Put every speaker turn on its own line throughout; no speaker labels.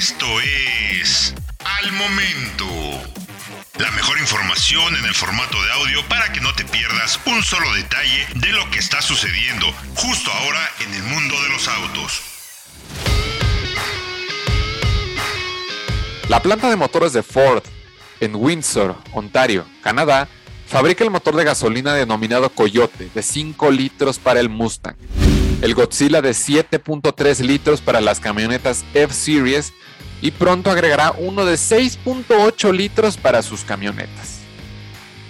Esto es Al Momento. La mejor información en el formato de audio para que no te pierdas un solo detalle de lo que está sucediendo justo ahora en el mundo de los autos.
La planta de motores de Ford en Windsor, Ontario, Canadá, fabrica el motor de gasolina denominado Coyote de 5 litros para el Mustang, el Godzilla de 7.3 litros para las camionetas F-Series y pronto agregará uno de 6.8 litros para sus camionetas.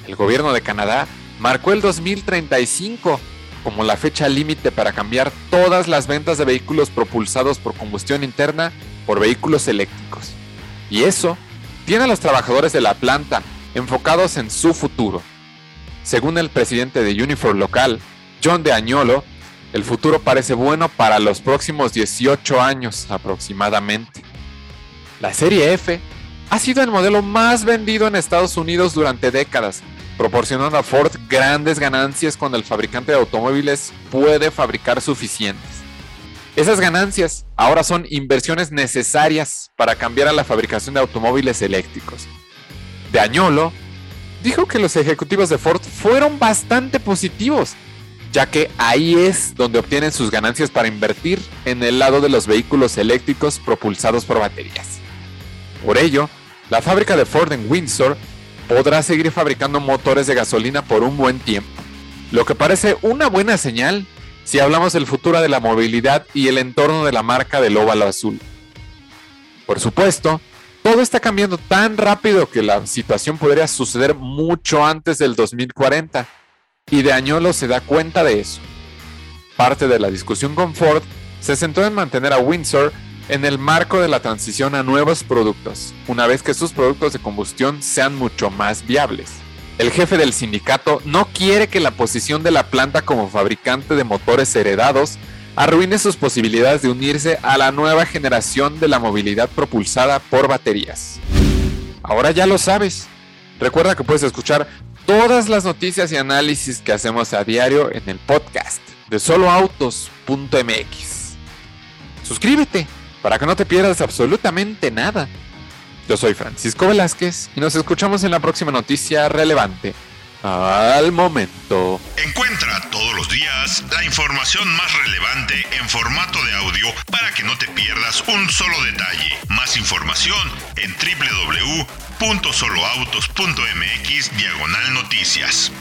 El gobierno de Canadá marcó el 2035 como la fecha límite para cambiar todas las ventas de vehículos propulsados por combustión interna por vehículos eléctricos. Y eso tiene a los trabajadores de la planta enfocados en su futuro. Según el presidente de Unifor local, John de Añolo, el futuro parece bueno para los próximos 18 años aproximadamente. La serie F ha sido el modelo más vendido en Estados Unidos durante décadas, proporcionando a Ford grandes ganancias cuando el fabricante de automóviles puede fabricar suficientes. Esas ganancias ahora son inversiones necesarias para cambiar a la fabricación de automóviles eléctricos. De Añolo dijo que los ejecutivos de Ford fueron bastante positivos, ya que ahí es donde obtienen sus ganancias para invertir en el lado de los vehículos eléctricos propulsados por baterías. Por ello, la fábrica de Ford en Windsor podrá seguir fabricando motores de gasolina por un buen tiempo, lo que parece una buena señal si hablamos del futuro de la movilidad y el entorno de la marca del óvalo azul. Por supuesto, todo está cambiando tan rápido que la situación podría suceder mucho antes del 2040, y de Añolo se da cuenta de eso. Parte de la discusión con Ford se centró en mantener a Windsor en el marco de la transición a nuevos productos, una vez que sus productos de combustión sean mucho más viables. El jefe del sindicato no quiere que la posición de la planta como fabricante de motores heredados arruine sus posibilidades de unirse a la nueva generación de la movilidad propulsada por baterías. Ahora ya lo sabes. Recuerda que puedes escuchar todas las noticias y análisis que hacemos a diario en el podcast de soloautos.mx. Suscríbete para que no te pierdas absolutamente nada. Yo soy Francisco Velázquez y nos escuchamos en la próxima noticia relevante. Al momento.
Encuentra todos los días la información más relevante en formato de audio para que no te pierdas un solo detalle. Más información en www.soloautos.mx diagonal noticias.